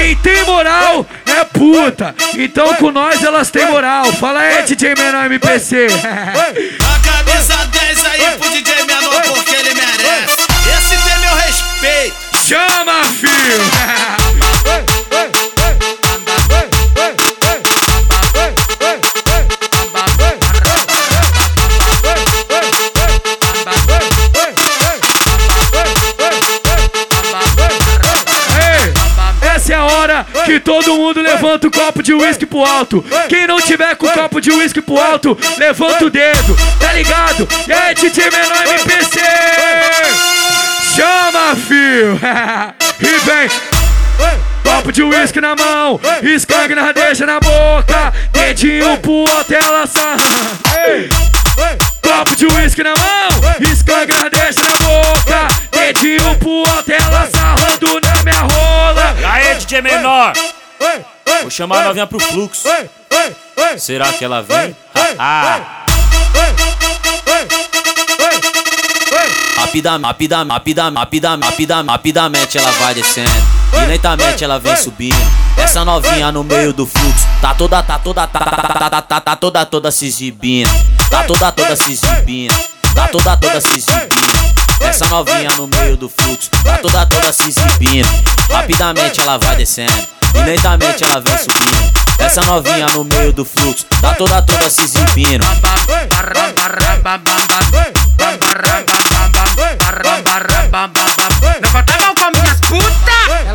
Quem tem moral é puta. Então com nós elas têm moral. Fala aí, DJ Menor MPC. A camisa 10 aí pro DJ Que todo mundo levanta o copo de uísque pro alto. Quem não tiver com o copo de uísque pro alto, levanta o dedo, tá ligado? E aí, DJ Menor MPC! Chama, fio! e vem! Copo de uísque na mão, escangue na deixa na boca, dedinho pro alto, ela sarra. Copo de uísque na mão, escangue na deixa na boca, dedinho pro alto, DJ Menor! Vou chamar a novinha pro fluxo. Será que ela vem? Rapida, rapida, rapida, rapidamente ela vai descendo. E lentamente ela vem subindo. Essa novinha no meio do fluxo. Tá toda, tá toda, tá, tá, tá, tá, tá, tá toda, toda se exibindo. Tá toda, toda se exibindo. Tá toda, toda se exibindo. Essa novinha no meio do fluxo. Tá toda, toda se exibindo. Rapidamente ela vai descendo. E lentamente ela vem subindo. Essa novinha no meio do fluxo. Tá toda, toda se exibindo. Levanta a mão com minhas putas.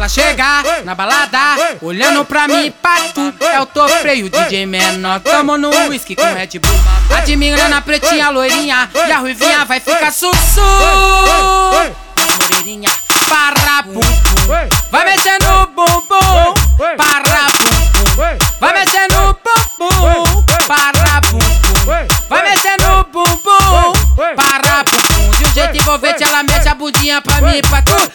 Ela chega na balada, olhando pra mim, pato. É o top freio, DJ menor. Tamo no whisky com Red Bull. Admirando a pretinha, a loirinha. E a ruivinha vai ficar sussu. Moreirinha, para bum bum. Vai mexendo no bumbum. Para bum bum. Vai mexendo no bumbum. Para bum bum. Vai mexendo no bumbum. Para bum bum. De um jeito envolvente, ela mexe a bundinha pra mim e pra tu.